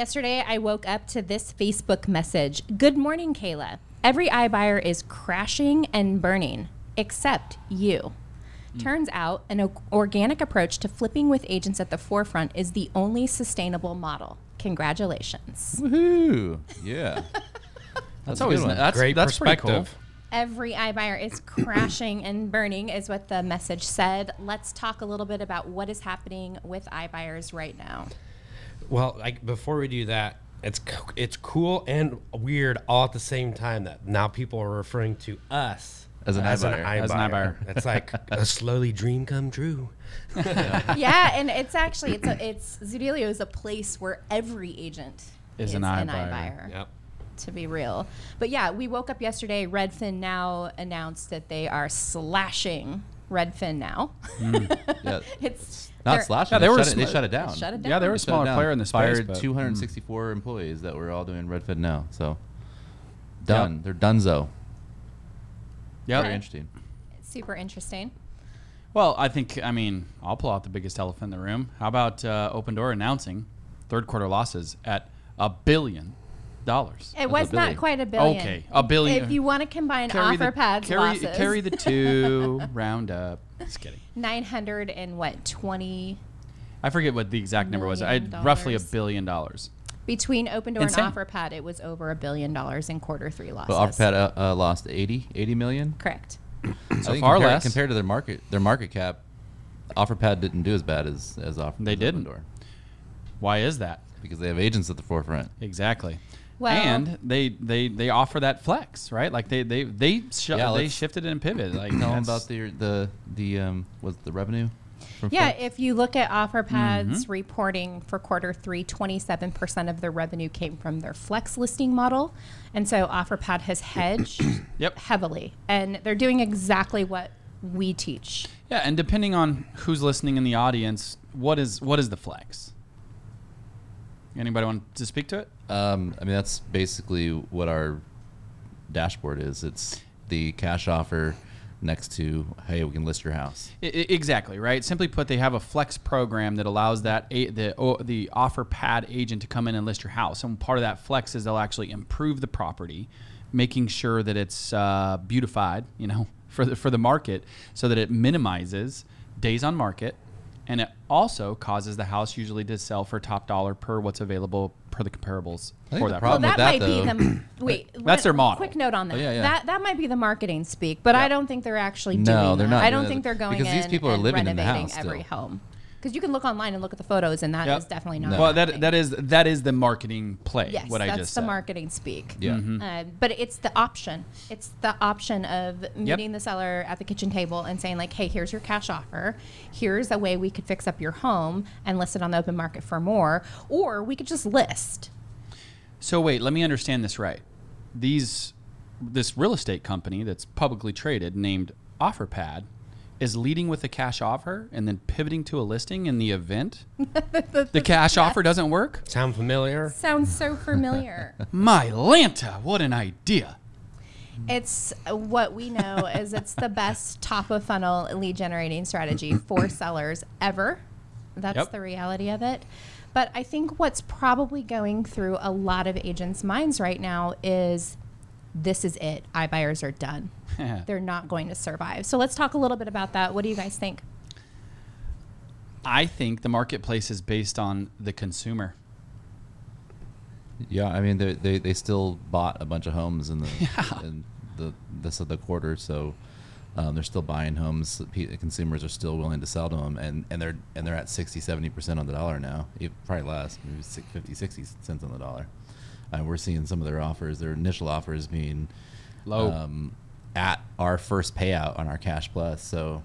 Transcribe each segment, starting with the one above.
Yesterday, I woke up to this Facebook message Good morning, Kayla. Every iBuyer is crashing and burning, except you. Mm. Turns out, an o- organic approach to flipping with agents at the forefront is the only sustainable model. Congratulations. Woohoo! Yeah. That's a always good one. that's Great that's pretty cool. perspective. Every iBuyer is crashing and burning, is what the message said. Let's talk a little bit about what is happening with iBuyers right now. Well, like before we do that, it's it's cool and weird all at the same time that now people are referring to us As an iBuyer. As an iBuyer. It's like a slowly dream come true. yeah, and it's actually it's a, it's Zoodealio is a place where every agent Is an iBuyer. Yep. To be real, but yeah, we woke up yesterday. Redfin now announced that they are slashing Redfin now. Yeah. it's Not they're- slashing. Yeah, they they, were shut it, they shut it down. Shut it down. Yeah, they were a Shut smaller player in the space. Fired but- 264 employees that were all doing Redfin now. So done. They're donezo. Yeah. Very interesting. super interesting. Well, I think I mean I'll pull out the biggest elephant in the room. How about uh, Opendoor announcing third quarter losses at a billion dollars? It was not quite a billion. Okay, a billion. If you want to combine Carry the- OfferPad's carry, losses, carry the two, round up. Just kidding. nine hundred and what twenty I forget what the exact number was. I Million roughly a billion dollars. between Opendoor Insane. and OfferPad. It was over a billion dollars in quarter three losses. But OfferPad uh, uh, lost 80, 80 million. correct. So far compared, less. compared to their market their market cap. OfferPad didn't do as bad as as Offer. They as didn't. Opendoor Why is that? because they have agents at the forefront. Exactly. Well- and they, they they offer that flex, right? Like they they they sh- Yeah, they shifted and pivoted. Like Tell them about the the the um was the revenue. Yeah, Flex? if you look at OfferPad's Mm-hmm. reporting for quarter three, 27% of their revenue came from their flex listing model. And so OfferPad has hedged Yep. heavily. And they're doing exactly what we teach. Yeah, and depending on who's listening in the audience, what is what is the flex? Anybody want to speak to it? Um, I mean, that's basically what our dashboard is. It's the cash offer next to, hey, we can list your house. I- exactly right. Simply put, they have a flex program that allows that a, the o, the OfferPad agent to come in and list your house. And part of that flex is they'll actually improve the property, making sure that it's uh, beautified, you know, for the for the market, so that it minimizes days on market, and it also causes the house usually to sell for top dollar per what's available per the comparables for that. problem- well, with that, that, might be though- the wait. That's their model. Quick note on oh, that. Oh, yeah, yeah. That that might be the marketing speak, but I don't think they're actually No, doing they're that. not I don't that think they're going because these people are and living in the renovating house every still. home. Because you can look online and look at the photos, and that is Yep. definitely not. No. Well, that that is that is the marketing play. Yes, what I that's just the said. marketing speak. Yeah. Mm-hmm. Uh, but it's the option. It's the option of meeting the seller at the kitchen table and saying like, "Hey, here's your cash offer. Here's a way we could fix up your home and list it on the open market for more, or we could just list." So wait, let me understand this right. These this real estate company that's publicly traded named OfferPad is leading with a cash offer and then pivoting to a listing in the event the cash offer doesn't work? Sound familiar? Sounds so familiar. My Lanta, what an idea. it's uh, what we know is it's the best top of funnel lead generating strategy for sellers ever. That's Yep. the reality of it. But I think what's probably going through a lot of agents' minds right now is this is it. iBuyers are done. They're not going to survive. So let's talk a little bit about that. What do you guys think? I think the marketplace is based on the consumer. Yeah, I mean, they, they, they still bought a bunch of homes in the in the this of the quarter, so um, they're still buying homes. Consumers are still willing to sell to them, and, and they're and they're at 60, 70 percent on the dollar now, Even- probably less, maybe six- 50, 60 cents on the dollar. And we're seeing some of their offers, their initial offers being Low. um, at our first payout on our Cash Plus. So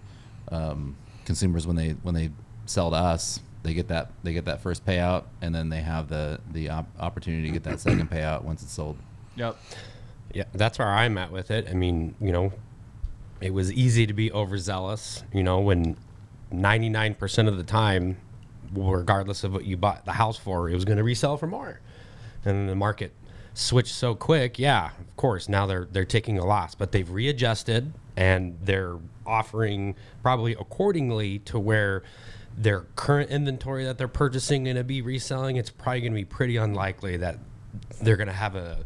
um, consumers, when they when they sell to us, they get that they get that first payout, and then they have the the op- opportunity to get that second payout once it's sold. Yep. Yeah, that's where I'm at with it. I mean, you know, it was easy to be overzealous, you know, when 99% of the time, regardless of what you bought the house for, it was going to resell for more. And the market switched so quick. Yeah, of course, now they're they're taking a loss, but they've readjusted and they're offering probably accordingly to where their current inventory that they're purchasing going to be reselling, it's probably going to be pretty unlikely that they're going to have a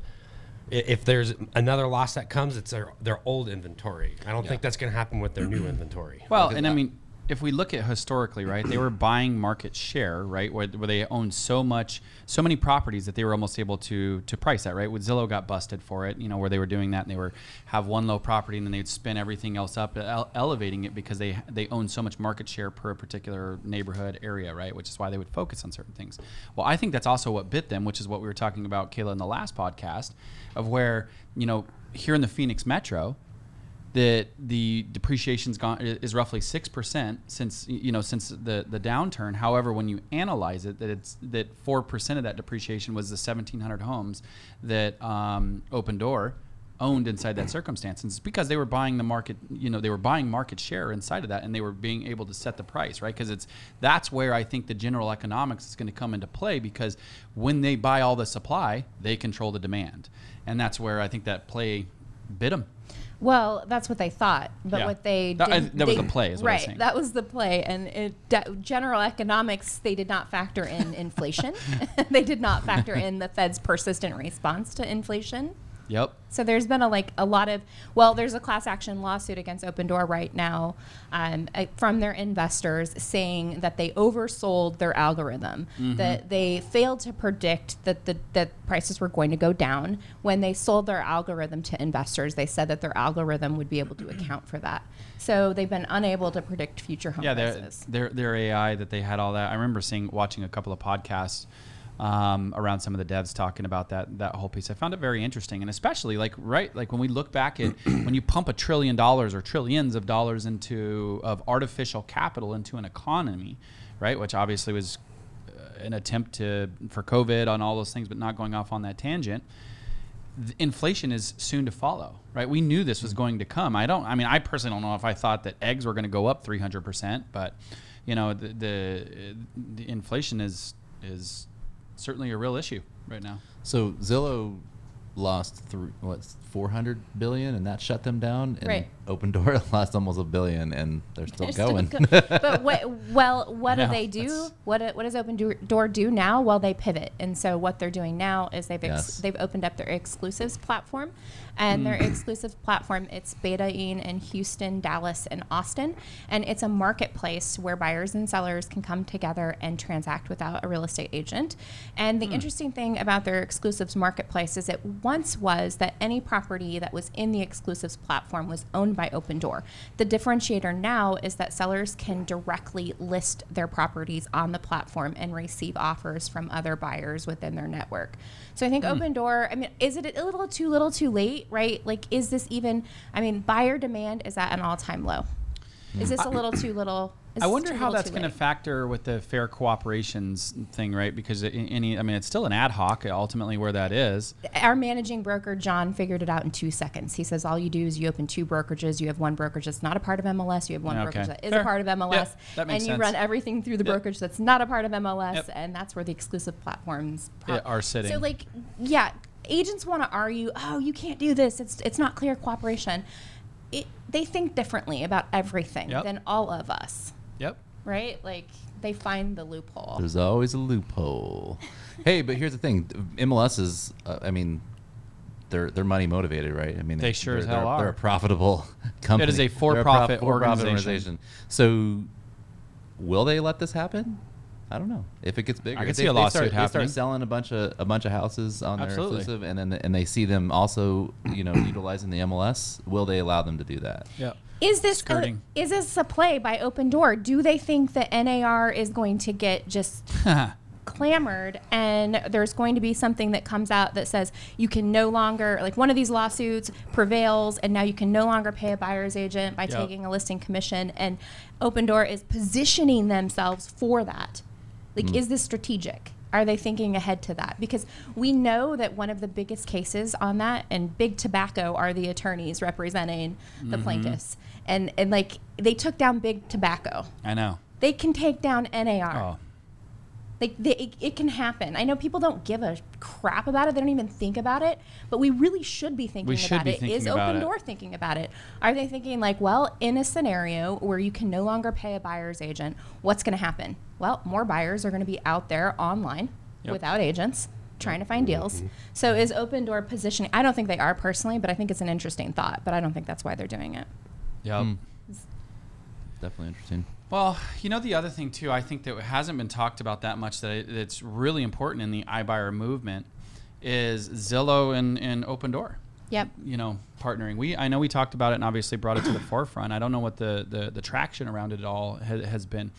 If there's another loss that comes, it's their their old inventory. I don't think that's going to happen with their new inventory. Well, and I mean, if we look at historically, right, they were buying market share, right, where, where they owned so much, so many properties that they were almost able to to price that, right. With Zillow got busted for it, you know, where they were doing that and they were have one low property and then they'd spin everything else up, ele- elevating it because they they own so much market share per particular neighborhood area, right, which is why they would focus on certain things. Well, I think that's also what bit them, which is what we were talking about, Kayla, in the last podcast, of where you know here in the Phoenix metro that the depreciation's gone is roughly six percent since you know since the the downturn. However, when you analyze it, that it's that four percent of that depreciation was the seventeen hundred homes that um, Opendoor owned inside that circumstance. And it's because they were buying the market, you know, they were buying market share inside of that, and they were being able to set the price, right? Because it's that's where I think the general economics is going to come into play because when they buy all the supply, they control the demand, and that's where I think that play bit them. Well, that's what they thought, but Yeah. what they That- I- didn't- that was the play, is what I was right? That was the play, and it, general economics they did not factor in inflation. they did not factor in the Fed's persistent response to inflation. Yep. So there's been a like a lot of well, there's a class action lawsuit against Opendoor right now um, uh, from their investors saying that they oversold their algorithm, that they failed to predict that the that prices were going to go down when they sold their algorithm to investors. They said that their algorithm would be able to account for that. So they've been unable to predict future home yeah, prices. their their AI that they had all that. I remember seeing watching a couple of podcasts um, around some of the devs talking about that that whole piece. I found it very interesting, and especially like right like when we look back at when you pump a trillion dollars or trillions of dollars into of artificial capital into an economy, right? Which obviously was uh, an attempt to for COVID on all those things, but not going off on that tangent. inflation is soon to follow, right? We knew this was going to come. I don't. I mean, I personally don't know if I thought that eggs were going to go up 300 percent, but you know, the, the the inflation is is certainly a real issue right now. So Zillow lost three, what, 400 billion, and that shut them down. And Right. Opendoor lost almost a billion, and they're still They're still going. go- but what, well, what Yeah, do they do? What what does Open Door do now? Well, they pivot, and so what they're doing now is they've ex- Yes. they've opened up their exclusives platform, and their mm. exclusive platform it's betaing in Houston, Dallas, and Austin, and it's a marketplace where buyers and sellers can come together and transact without a real estate agent. And the hmm. interesting thing about their exclusives marketplace is it once was that any property that was in the exclusives platform was owned by Opendoor. The differentiator now is that sellers can directly list their properties on the platform and receive offers from other buyers within their network. So I think hmm. Opendoor, I mean, is it a little too little too late, right? Like, is this even, I mean, buyer demand is at an all time low. Is this a little too little? I wonder how that's going to factor with the fair cooperations thing, right? Because it- any, I mean, it's still an ad hoc ultimately where that is. our managing broker John figured it out in two seconds. He says all you do is you open two brokerages. You have one brokerage that's not a part of MLS. You have one Okay. brokerage that is Fair. a part of MLS, Yep, that makes and you sense. run everything through the Yep. brokerage that's not a part of MLS, Yep. and that's where the exclusive platforms are sitting. So like, yeah, agents want to argue, oh, you can't do this. It's it's not clear cooperation. It, they think differently about everything Yep. than all of us, Yep. right? Like they find the loophole. There's always a loophole. hey, but here's the thing: MLS is, uh, I mean, they're they're money motivated, right? I mean, They sure as they're, hell they're, They're a profitable company. It is a They're for-profit prof- for-profit organization. So, will they let this happen? I don't know. If it gets bigger, I could if see they, a they lawsuit start, They start selling a bunch of a bunch of houses on Absolutely. their exclusive, and then and they see them also, you know, utilizing the MLS. Will they allow them to do that? Yep. Is this a, is this a play by Opendoor? Do they think that NAR is going to get just clamored and there's going to be something that comes out that says you can no longer like one of these lawsuits prevails and now you can no longer pay a buyer's agent by Yep. taking a listing commission and Opendoor is positioning themselves for that. Like mm. is this strategic? Are they thinking ahead to that? Because we know that one of the biggest cases on that and big tobacco are the attorneys representing the mm-hmm. plaintiffs. And and like they took down big tobacco. I know. They can take down NAR. Oh. Like they, it, it can happen. I know people don't give a crap about it; they don't even think about it. But we really should be thinking should about be it. thinking Is about Open it. Door thinking about it? Are they thinking like, well, in a scenario where you can no longer pay a buyer's agent, what's going to happen? Well, more buyers are going to be out there online Yep. without agents trying to find deals. So is Opendoor positioning? I don't think they are personally, but I think it's an interesting thought. But I don't think that's why they're doing it. Yeah, Hmm. Definitely interesting. Well, you know the other thing too, I think that hasn't been talked about that much that it, that's really important in the iBuyer movement is Zillow and, and Opendoor. Yep. You know, partnering. We I know we talked about it and obviously brought it to the forefront. I don't know what the the, the traction around it all ha, has been.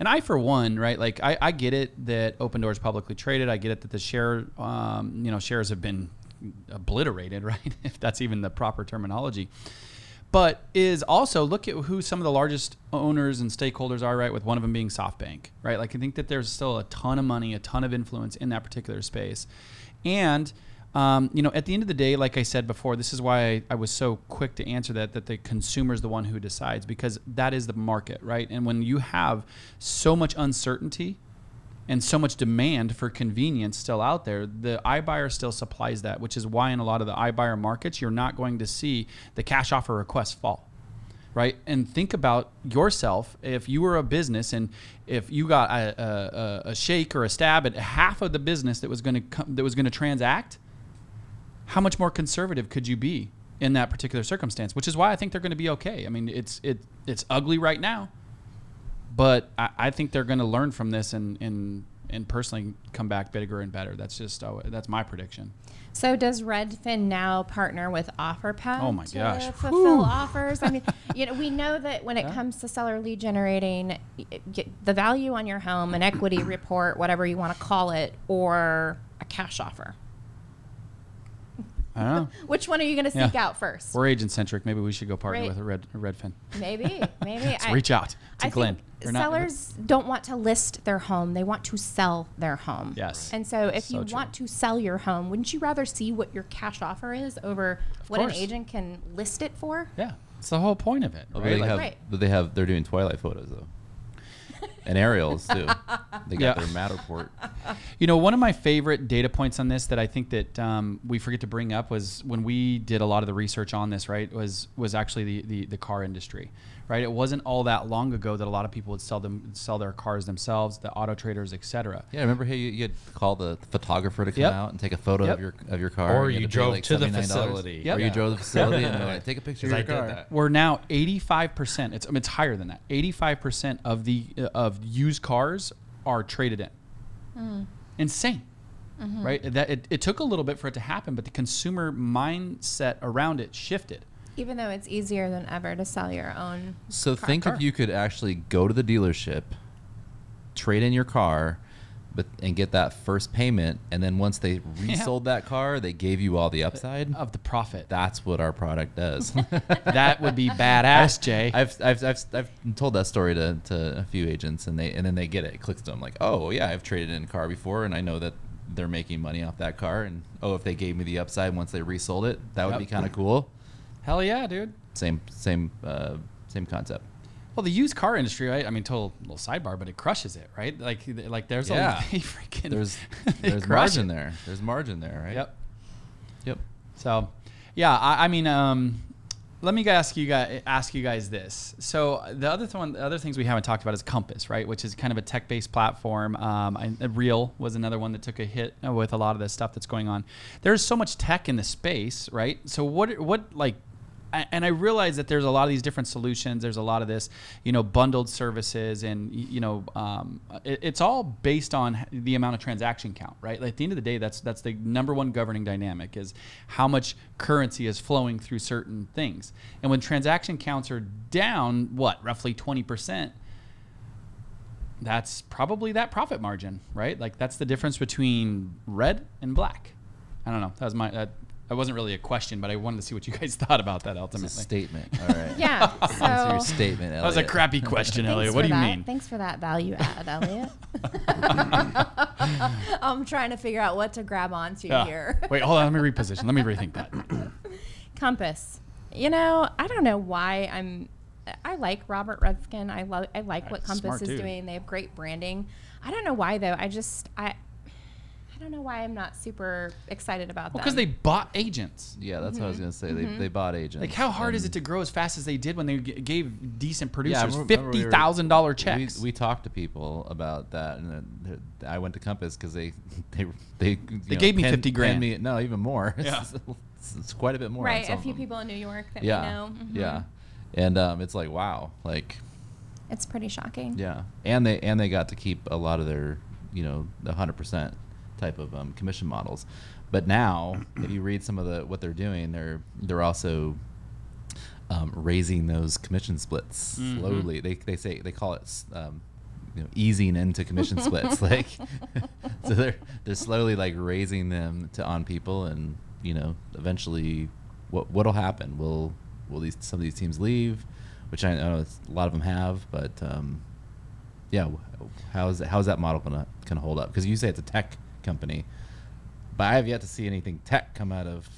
And I, for one, right, like I, I get it that Opendoor is publicly traded. I get it that the share, um, you know, shares have been obliterated, right? if that's even the proper terminology but is also look at who some of the largest owners and stakeholders are, right? With one of them being SoftBank, right? Like I think that there's still a ton of money, a ton of influence in that particular space, and um, you know, at the end of the day, like I said before, this is why I, I was so quick to answer that that the consumer is the one who decides because that is the market, right? And when you have so much uncertainty and so much demand for convenience still out there, the iBuyer still supplies that, which is why in a lot of the iBuyer markets, you're not going to see the cash offer requests fall. Right. And think about yourself. If you were a business and if you got a, a, a shake or a stab at half of the business that was going to come, that was going to transact, how much more conservative could you be in that particular circumstance? Which is why I think they're going to be okay. I mean, it's it it's ugly right now, but I, I think they're going to learn from this and and and personally come back bigger and better. That's just uh, that's my prediction. So does Redfin now partner with OfferPad Oh my to gosh. fulfill offers? I mean, you know, we know that when it comes to seller lead generating, the value on your home, an equity report, whatever you want to call it, or a cash offer. I don't know. Which one are you going to Yeah. seek out first? We're agent centric. Maybe we should go partner Right. with a Red a Redfin. Maybe, maybe. Let's I- reach out to I Glenn. think They're not- sellers don't want to list their home; they want to sell their home. Yes. And so, if So you true. want to sell your home, wouldn't you rather see what your cash offer is over what an agent can list it for? Yeah, it's the whole point of it, but right? they Like- have, Right. they have, they're doing Twilight photos though, and aerials too. They got Yeah. their Matterport. You know, one of my favorite data points on this that I think that um, we forget to bring up was when we did a lot of the research on this. Right, was was actually the, the the car industry. Right, it wasn't all that long ago that a lot of people would sell them sell their cars themselves, the auto traders, etc. Yeah, remember how you, you'd call the photographer to come Yep. out and take a photo Yep. of your of your car, Or and you had pay, drove like, to the facility. Yep. Or you drove to the facility and like, take a picture of 'Cause your I car. We're now 85%. It's I mean, it's higher than that. 85% of the uh, of used cars are traded in. Insane. Right? That it, it took a little bit for it to happen, but the consumer mindset around it shifted. Even though it's easier than ever to sell your own. So car- think car. if you could actually go to the dealership, trade in your car, but and get that first payment, and then once they resold that car, they gave you all the upside. Of the profit. That's what our product does. that would be badass, Jay. I've, I've, I've, I've told that story to, to a few agents, and they and then they get it. It clicks to them like, oh yeah, I've traded in a car before, and I know that they're making money off that car. And oh, if they gave me the upside once they resold it, that would Yep. be kind of cool. Hell yeah, dude. Same same uh, same concept. Well, the used car industry, right? I mean, total little sidebar, but it crushes it, right? Like, like there's Yeah. a freaking There's there's margin it. there. There's margin there, right? Yep. Yep. So, yeah, I, I mean, um, let me ask you guys ask you guys this. So the other th- one, the other things we haven't talked about is Compass, right? Which is kind of a tech-based platform. Um, I, uh, Real was another one that took a hit uh, with a lot of the stuff that's going on. There's so much tech in the space, right? So what what like and I realize that there's a lot of these different solutions. There's a lot of this, you know, bundled services, and you know, um, it, it's all based on the amount of transaction count, right? Like at the end of the day, that's that's the number one governing dynamic is how much currency is flowing through certain things. And when transaction counts are down, what roughly twenty percent, that's probably that profit margin, right? Like that's the difference between red and black. I don't know. That was my. That, that wasn't really a question, but I wanted to see what you guys thought about that ultimately. It's a statement. All right. Yeah. That's your So. statement. That was a crappy question, Elliot. What do you that. mean? Thanks for that value add, Elliot. I'm trying to figure out what to grab onto Yeah. here. Wait, hold on. Let me reposition. Let me rethink that. Compass. You know, I don't know why I'm I like Robert Reffkin. I love I like what Compass is dude. doing. They have great branding. I don't know why though. I just I I don't know why I'm not super excited about that. Well, because they bought agents. Yeah, that's what I was gonna say. Mm-hmm. They, they bought agents. Like, how hard is it to grow as fast as they did when they g- gave decent I producers remember- remember we fifty were- thousand dollar checks? We, we talked to people about that, and then I went to Compass because they they they you They know, gave me 50 grand. Me, no, even more. Yeah. it's, it's quite a bit more. on right, some a of few them. people in New York that Yeah, we know. Mhm. yeah, and um, it's like wow, like It's pretty shocking. yeah, and they and they got to keep a lot of their you know the hundred percent type of um, commission models, but now if you read some of the what they're doing, they're they're also um, raising those commission splits Mhm. slowly. They they say they call it um, you know easing into commission splits. Like so they're they're slowly like raising them to on people and you know eventually what what'll happen? Will will these some of these teams leave? Which I know a lot of them have but um, yeah how is how is that model gonna gonna hold up? Because you say it's a tech company but I have yet to see anything tech come out of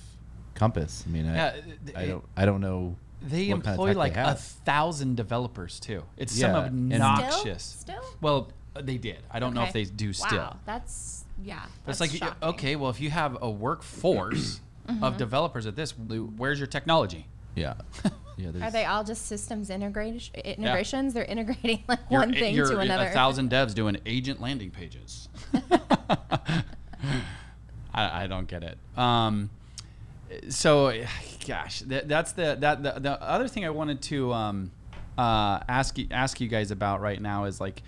Compass I mean I, Yeah, I don't I don't know They what kind of employ tech they like a thousand developers too. It's Yeah, some obnoxious. Still? Still? Well, uh, they did. I don't know if they do Wow, still. that's yeah. But it's like shocking. okay, well, if you have a workforce Mm-hmm. of developers at this, where's your technology? yeah yeah Are they all just systems integration integrations? They're integrating like You're- one thing you're to another. A thousand devs doing agent landing pages. I, I don't get it. Um, so, gosh, that, that's the that the, the other thing I wanted to um, uh, ask you, ask you guys about right now is like,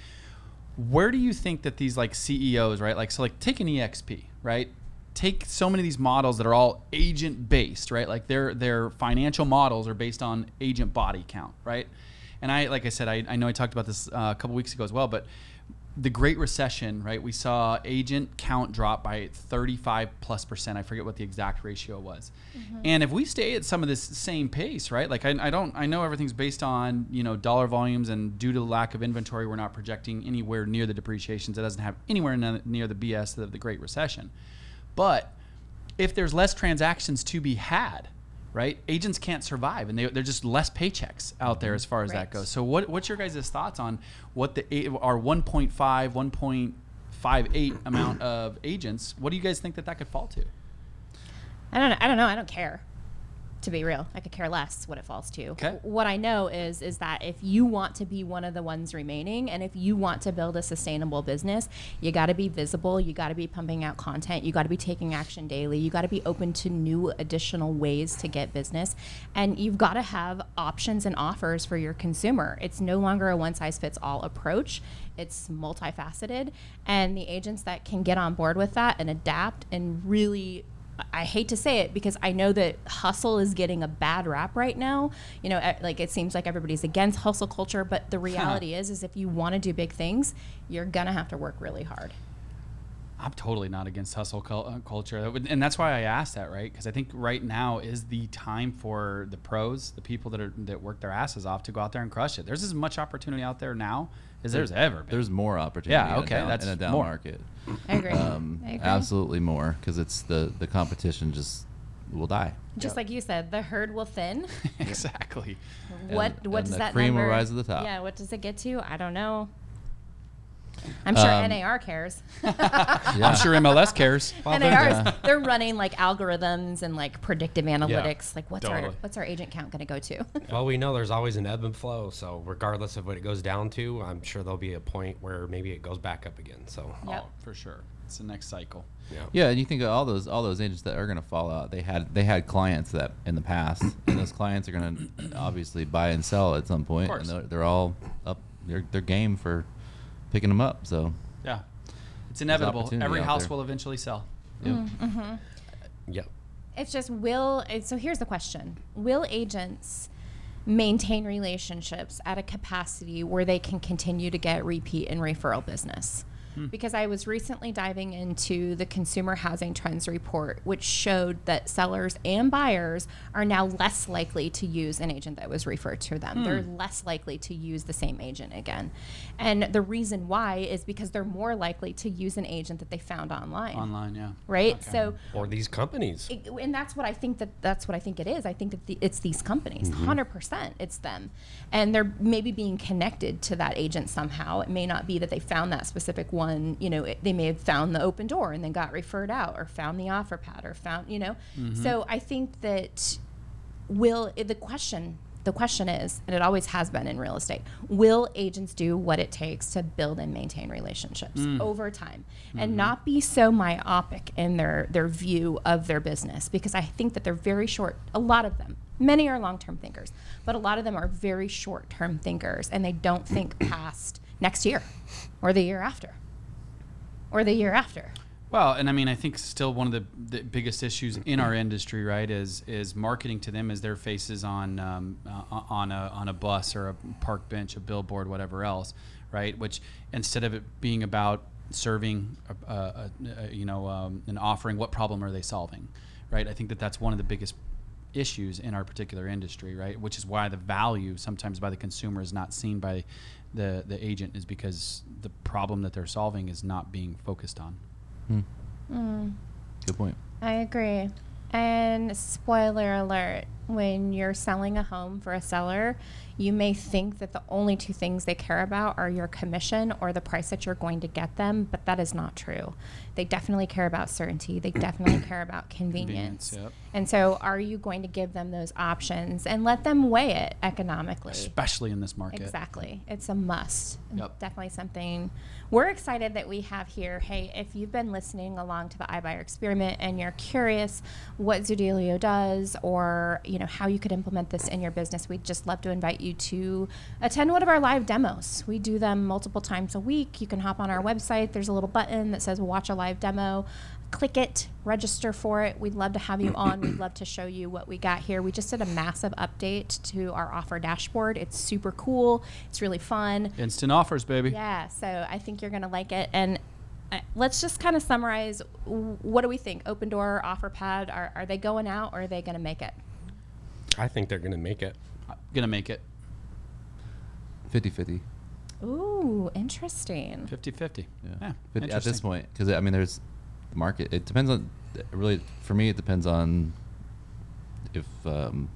where do you think that these like CEOs, right? Like, so like take an EXP, right? Take so many of these models that are all agent based, right? Like their their financial models are based on agent body count, right? And I, like I said, I, I know I talked about this uh, a couple weeks ago as well, but the Great Recession, right? We saw agent count drop by 35 plus percent. I forget what the exact ratio was. Mm-hmm. And if we stay at some of this same pace, right? Like I, I don't, I know everything's based on you know dollar volumes, and due to the lack of inventory, we're not projecting anywhere near the depreciations. It doesn't have anywhere ne- near the BS of the Great Recession. But if there's less transactions to be had, right? Agents can't survive, and they, they're just less paychecks out there as far as that goes. So, what what's your guys' thoughts on what the our 1.5, 1.58 amount of agents? What do you guys think that that could fall to? I don't know. I don't know. I don't care. To be real, I could care less what it falls to. Okay. What I know is is that if you want to be one of the ones remaining, and if you want to build a sustainable business, you got to be visible. You got to be pumping out content. You got to be taking action daily. You got to be open to new additional ways to get business, and you've got to have options and offers for your consumer. It's no longer a one size fits all approach. It's multifaceted, and the agents that can get on board with that and adapt and really I hate to say it because I know that hustle is getting a bad rap right now. You know, like it seems like everybody's against hustle culture, but the reality is, is if you want to do big things, you're gonna have to work really hard. I'm totally not against hustle uh, culture, and that's why I asked that, right? Because I think right now is the time for the pros, the people that are that work their asses off, to go out there and crush it. There's as much opportunity out there now as there's ever been. there's more opportunity Yeah, in, okay, a down, that's in a down more. market I agree. um, I agree. absolutely more because it's the the competition just will die Just like you said, the herd will thin. exactly. what And- what and does the that cream will number? rise to the top. Yeah, what does it get to? I don't know. I'm sure Um, NAR cares. I'm sure MLS cares. NAR is they're running like algorithms and like predictive analytics. like what's our totally. what's our agent count going to go to? Well, we know there's always an ebb and flow. So regardless of what it goes down to, I'm sure there'll be a point where maybe it goes back up again. So Yep. Oh, for sure. It's the next cycle. yeah. Yeah, and you think of all those all those agents that are going to fall out. They had they had clients that in the past, and those clients are going to obviously buy and sell at some point, course. and they're, they're all up. They're they're game for picking them up. So Yeah. It's inevitable. opportunity Every house there. will eventually sell. yep. Mm-hmm. Yep. It's just will. So here's the question: Will agents maintain relationships at a capacity where they can continue to get repeat and referral business? Hmm. because I was recently diving into the Consumer Housing Trends Report, which showed that sellers and buyers are now less likely to use an agent that was referred to them. They're hmm. less likely to use the same agent again. And the reason why is because they're more likely to use an agent that they found online. Online, yeah. Right? So Or these companies. it- and that's what I think that that's what I think it is. I think that the, it's these companies, mm-hmm. 100 percent, it's them, and they're maybe being connected to that agent somehow. It may not be that they found that specific one. You know, it, they may have found the Opendoor and then got referred out, or found the OfferPad, or found you know. Mm-hmm. So I think that will eh, the question the question is and it always has been in real estate will agents do what it takes to build and maintain relationships mm. over time? And mm-hmm. not be so myopic in their their view of their business because i think that they're very short a lot of them many are long-term thinkers but a lot of them are very short-term thinkers and they don't think past next year or the year after or the year after Well, and I mean, I think still one of the, the biggest issues in our industry, right, is is marketing to them as their faces on um, uh, on a on a bus or a park bench, a billboard, whatever else, right? Which instead of it being about serving, a, a, a, you know, um, offering, what problem are they solving, right? I think that that's one of the biggest issues in our particular industry, right? Which is why the value sometimes by the consumer is not seen by the the agent, is because the problem that they're solving is not being focused on. Hmm. Hmm. Good point. I agree. And spoiler alert, when you're selling a home for a seller, you may think that the only two things they care about are your commission or the price that you're going to get them, but that is not true. They definitely care about certainty. They definitely care about convenience. Convenience, yep. And so, are you going to give them those options and let them weigh it economically? especially in this market. Exactly. It's a must. Yep. Definitely something we're excited that we have here. Hey, if you've been listening along to the iBuyer experiment and you're curious what Zoodealio does or, you know, how you could implement this in your business, we'd just love to invite you to attend one of our live demos. We do them multiple times a week. You can hop on our website. There's a little button that says watch a live demo. Click it, register for it. We'd love to have you on. We'd love to show you what we got here. We just did a massive update to our offer dashboard. It's super cool. It's really fun. Instant offers, baby. Yeah, so I think you're going to like it. And uh, let's just kind of summarize what do we think? Opendoor, OfferPad, are, are they going out or are they going to make it? I think they're going to make it. Gonna make it 50 50. Ooh, interesting. 50 50. Yeah. Yeah. But at this point, because I mean, there's the market. It depends on really for me. It depends on if um,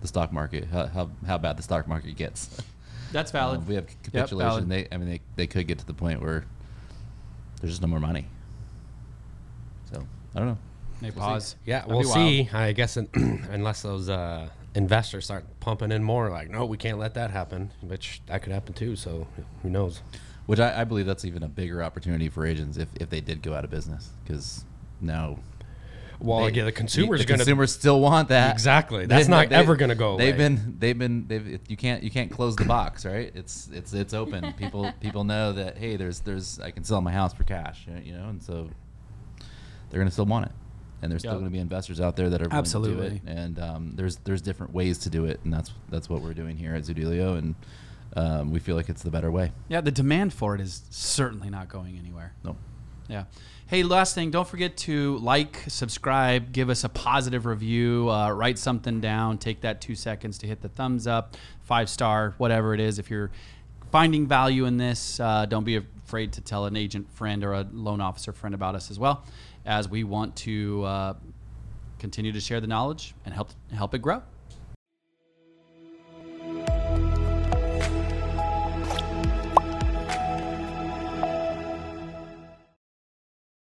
the stock market how, how how bad the stock market gets. That's valid. Um, we have capitulation. valid. they I mean they, they could get to the point where there's just no more money. So I don't know. They We'll see. pause. Yeah, That'd we'll see. I guess un- unless those uh, investors start pumping in more, like, no, we can't let that happen, which that could happen too. So who knows? Which I, I believe that's even a bigger opportunity for agents if, if they did go out of business because now Well, they- yeah, the consumers the are going to consumers still want that Exactly. That's not ever gonna go They've been they've been they've you can't you can't close the box right. It's it's it's open. people people know that hey there's there's I can sell my house for cash you know and so they're gonna still want it. And there's still going to be investors out there that are willing Absolutely. to do it, and um, there's there's different ways to do it, and that's that's what we're doing here at Zoodealio, and um, we feel like it's the better way. Yeah, the demand for it is certainly not going anywhere. No, Yeah. Hey, last thing, don't forget to like, subscribe, give us a positive review, uh, write something down, take that two seconds to hit the thumbs up, five star, whatever it is. If you're finding value in this, uh, don't be afraid to tell an agent friend or a loan officer friend about us as well, as we want to uh, continue to share the knowledge and help help it grow.